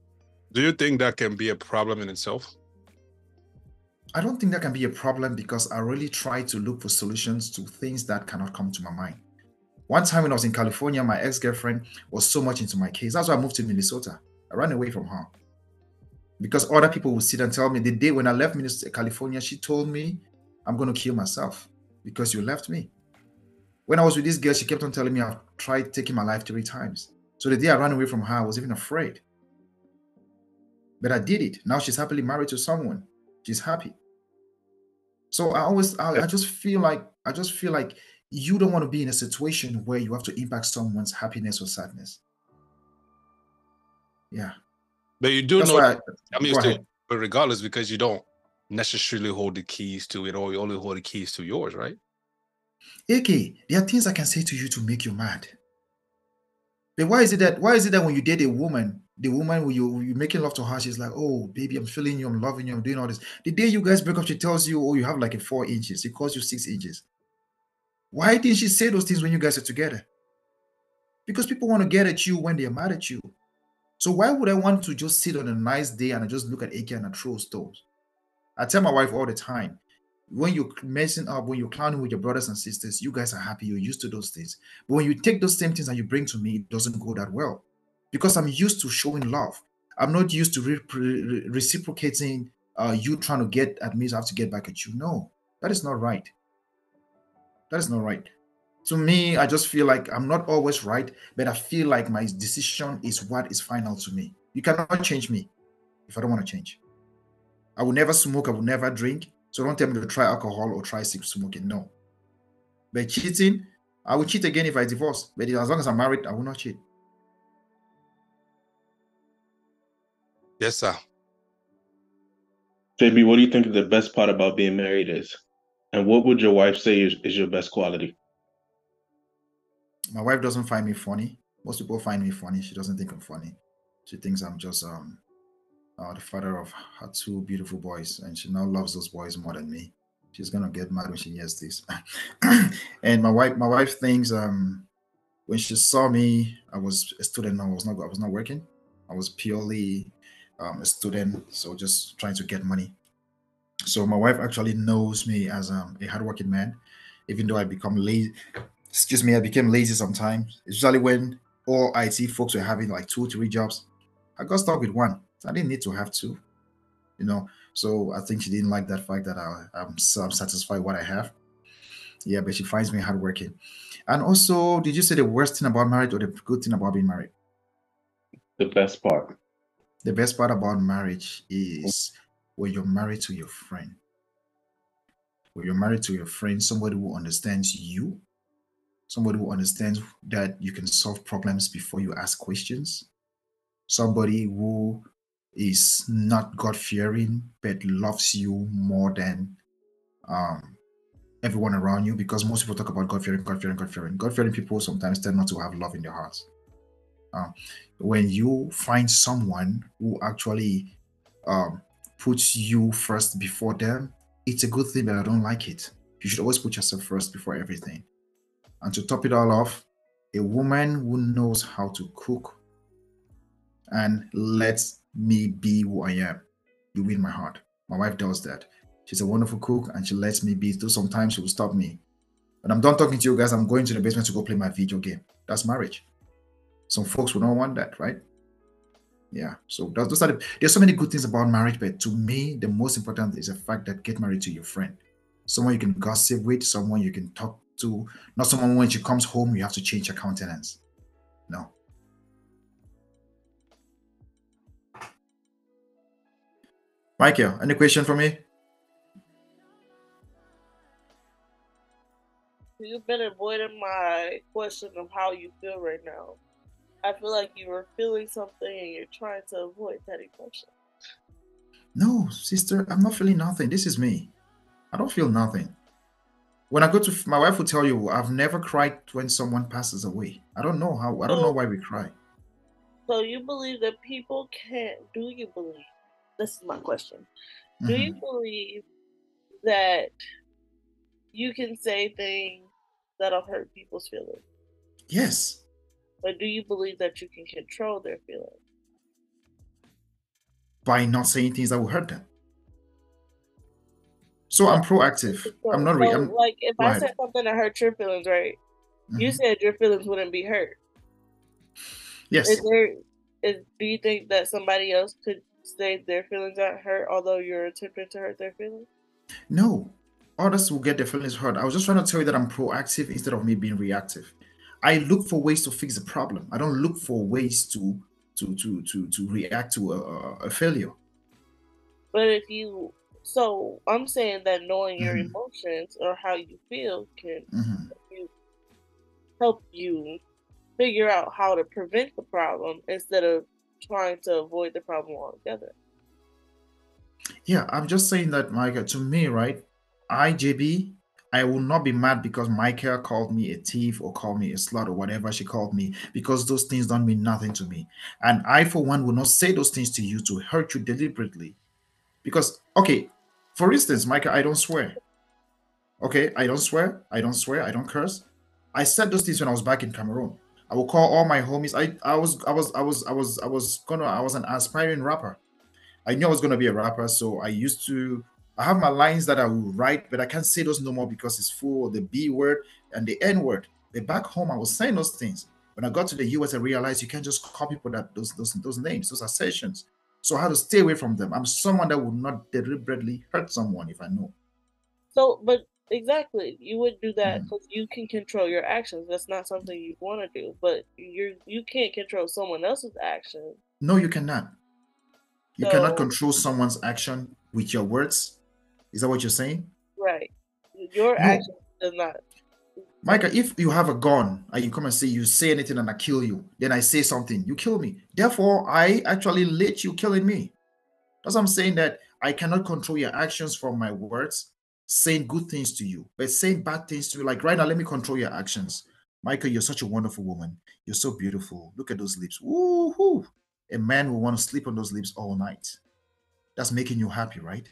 Do you think that can be a problem in itself? I don't think that can be a problem because I really try to look for solutions to things that cannot come to my mind. One time when I was in California, my ex-girlfriend was so much into my case. That's why I moved to Minnesota. I ran away from her because other people will sit and tell me the day when I left Minnesota, California, she told me I'm going to kill myself because you left me. When I was with this girl, she kept on telling me I've tried taking my life three times. So the day I ran away from her, I was even afraid. But I did it. Now she's happily married to someone. She's happy. So I always, I, I just feel like, I just feel like you don't want to be in a situation where you have to impact someone's happiness or sadness. Yeah. But you do That's know. I, I mean, still, but regardless, because you don't necessarily hold the keys to it, or you only hold the keys to yours, right? AK, there are things I can say to you to make you mad. But why is it that why is it that when you date a woman, the woman you you making love to her, she's like, oh baby, I'm feeling you, I'm loving you, I'm doing all this. The day you guys break up, she tells you, oh, you have like a four inches. It calls you six inches. Why didn't she say those things when you guys are together? Because people want to get at you when they're mad at you. So why would I want to just sit on a nice day and I just look at AK and I throw stones? I tell my wife all the time, when you're messing up, when you're clowning with your brothers and sisters, you guys are happy, you're used to those things. But when you take those same things and you bring to me, it doesn't go that well. Because I'm used to showing love. I'm not used to re- re- reciprocating uh, you trying to get at me, so I have to get back at you. No, that is not right. That is not right to me, I just feel like I'm not always right, but I feel like my decision is what is final to me. You cannot change me if I don't want to change. I will never smoke, I will never drink. So don't tell me to try alcohol or try sick smoking. No. But cheating, I will cheat again if I divorce. But as long as I'm married, I will not cheat. Yes, sir. JB, what do you think the best part about being married is? And what would your wife say is, is your best quality? My wife doesn't find me funny. Most people find me funny. She doesn't think I'm funny. She thinks I'm just um uh, the father of her two beautiful boys, and she now loves those boys more than me. She's gonna get mad when she hears this. and my wife, my wife thinks um when she saw me, I was a student. I was not. I was not working. I was purely um, a student, so just trying to get money. So my wife actually knows me as um, a hardworking man, even though I become lazy excuse me, I became lazy sometimes, especially when all IT folks were having like two, three jobs. I got stuck with one. I didn't need to have two, you know. So I think she didn't like that fact that I, am I'm, I'm satisfied what I have. Yeah, but she finds me hardworking. And also, did you say the worst thing about marriage or the good thing about being married? The best part. The best part about marriage is when you're married to your friend. When you're married to your friend, somebody who understands you, somebody who understands that you can solve problems before you ask questions, somebody who is not God fearing but loves you more than um, everyone around you because most people talk about God fearing, God fearing, God fearing. God fearing people sometimes tend not to have love in their hearts. Uh, when you find someone who actually um, puts you first before them, it's a good thing, but I don't like it. You should always put yourself first before everything. And to top it all off, a woman who knows how to cook and lets me be who I am, you win my heart. My wife does that. She's a wonderful cook and she lets me be. Though sometimes she will stop me. When I'm done talking to you guys, I'm going to the basement to go play my video game. That's marriage. Some folks will not want that, right? Yeah. So those are the, there's so many good things about marriage, but to me, the most important is the fact that get married to your friend, someone you can gossip with, someone you can talk to, not someone when she comes home you have to change her countenance. No. Micah, any question for me? You've been avoiding my question of how you feel right now. I feel like you were feeling something and you're trying to avoid that emotion. No, sister, I'm not feeling nothing. This is me. I don't feel nothing. When I go to my wife will tell you, I've never cried when someone passes away. I don't know how. I don't know why we cry. So you believe that people can't? Do you believe? This is my question. Mm-hmm. Do you mm-hmm. believe that you can say things that'll hurt people's feelings? Yes. But do you believe that you can control their feelings? By not saying things that will hurt them. So I'm proactive. So, I'm not. Re- I'm, like if I said something that hurt your feelings, right? Mm-hmm. You said your feelings wouldn't be hurt. Yes. Is there? Is do you think that somebody else could say their feelings aren't hurt, although you're attempting to hurt their feelings? No, others will get their feelings hurt. I was just trying to tell you that I'm proactive instead of me being reactive. I look for ways to fix the problem. I don't look for ways to to to to to react to a, a failure. But if you so I'm saying that knowing your mm-hmm. emotions or how you feel can mm-hmm. help, you, help you figure out how to prevent the problem instead of trying to avoid the problem altogether. Yeah, I'm just saying that, Micah. To me, right, IJB I will not be mad because Micah called me a thief or called me a slut or whatever she called me because those things don't mean nothing to me. And I, for one, will not say those things to you to hurt you deliberately. Because, okay, for instance, Micah, I don't swear. Okay, I don't swear. I don't swear. I don't curse. I said those things when I was back in Cameroon. I will call all my homies. I, I was I was I was I was I was gonna I was an aspiring rapper. I knew I was gonna be a rapper, so I used to I have my lines that I will write, but I can't say those no more because it's full of the B word and the N word. But back home, I was saying those things. When I got to the US, I realized you can't just call people that those those those names, those assertions. So I had to stay away from them. I'm someone that would not deliberately hurt someone if I know. So, but exactly, you would do that because mm-hmm. you can control your actions. That's not something you want to do, but you you can't control someone else's actions. No, you cannot. You so, cannot control someone's action with your words is that what you're saying? Right. Your no. action does not. Micah, if you have a gun and you come and say you say anything and I kill you, then I say something, you kill me. Therefore, I actually let you killing me. That's what I'm saying that I cannot control your actions from my words, saying good things to you, but saying bad things to you. Like right now, let me control your actions. Micah, you're such a wonderful woman. You're so beautiful. Look at those lips. Woohoo! A man will want to sleep on those lips all night. That's making you happy, right?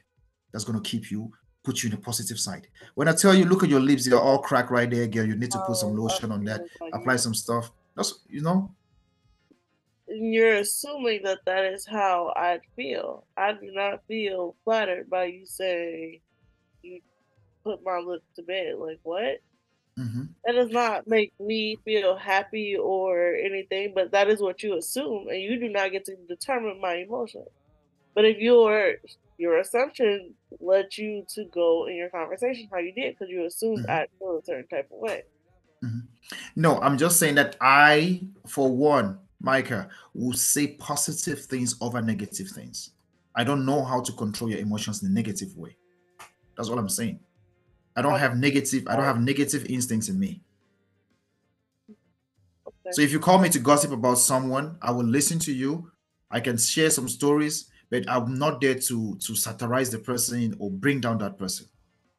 that's going to keep you put you in a positive side. When I tell you, look at your lips, they're all cracked right there, girl. You need to put some oh, lotion on that, apply some stuff. That's you know. You're assuming that that is how I feel. I do not feel flattered by you saying you put my lips to bed. Like what? Mm-hmm. That does not make me feel happy or anything, but that is what you assume, and you do not get to determine my emotions. But if your your assumption led you to go in your conversation how you did because you assumed Mhm. I feel a certain type of way. No, I'm just saying that I, for one, Micah, will say positive things over negative things. I don't know how to control your emotions in a negative way. That's all I'm saying. I don't have negative, I don't have negative instincts in me. Okay. So if you call me to gossip about someone, I will listen to you. I can share some stories, but I'm not there to to satirize the person or bring down that person.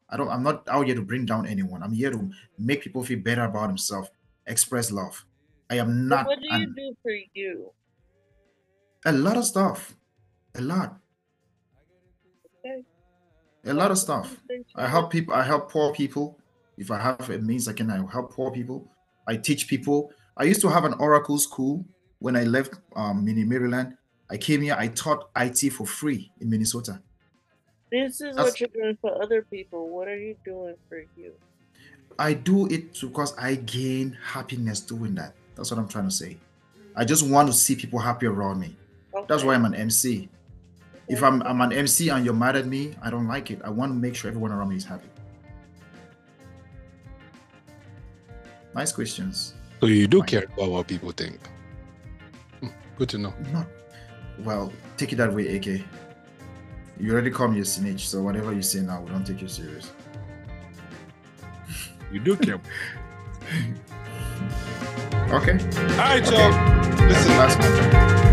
I don't. I'm not out here to bring down anyone. I'm here to make people feel better about themselves, express love. I am not what do you an- do for you? a lot of stuff, a lot, Okay. a lot of stuff. I help people. I help poor people. If I have a means, I can. I help poor people. I teach people. I used to have an Oracle school when I left um, Mini Maryland. I came here. I taught IT for free in Minnesota. This is That's- what you're doing for other people. What are you doing for you? I do it because I gain happiness doing that. That's what I'm trying to say. I just want to see people happy around me. That's why I'm an MC. If I'm, I'm an MC and you're mad at me, I don't like it. I want to make sure everyone around me is happy. Nice questions. So you do Fine. care about what people think. Hmm, Good to know. Not well. Take it that way, AK. You already call me a snitch, so whatever you say now, we don't take you serious. You do care. Okay. All right, Okay. y'all. That's the last one.